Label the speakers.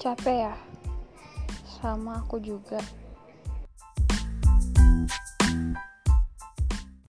Speaker 1: capek ya. Sama aku juga.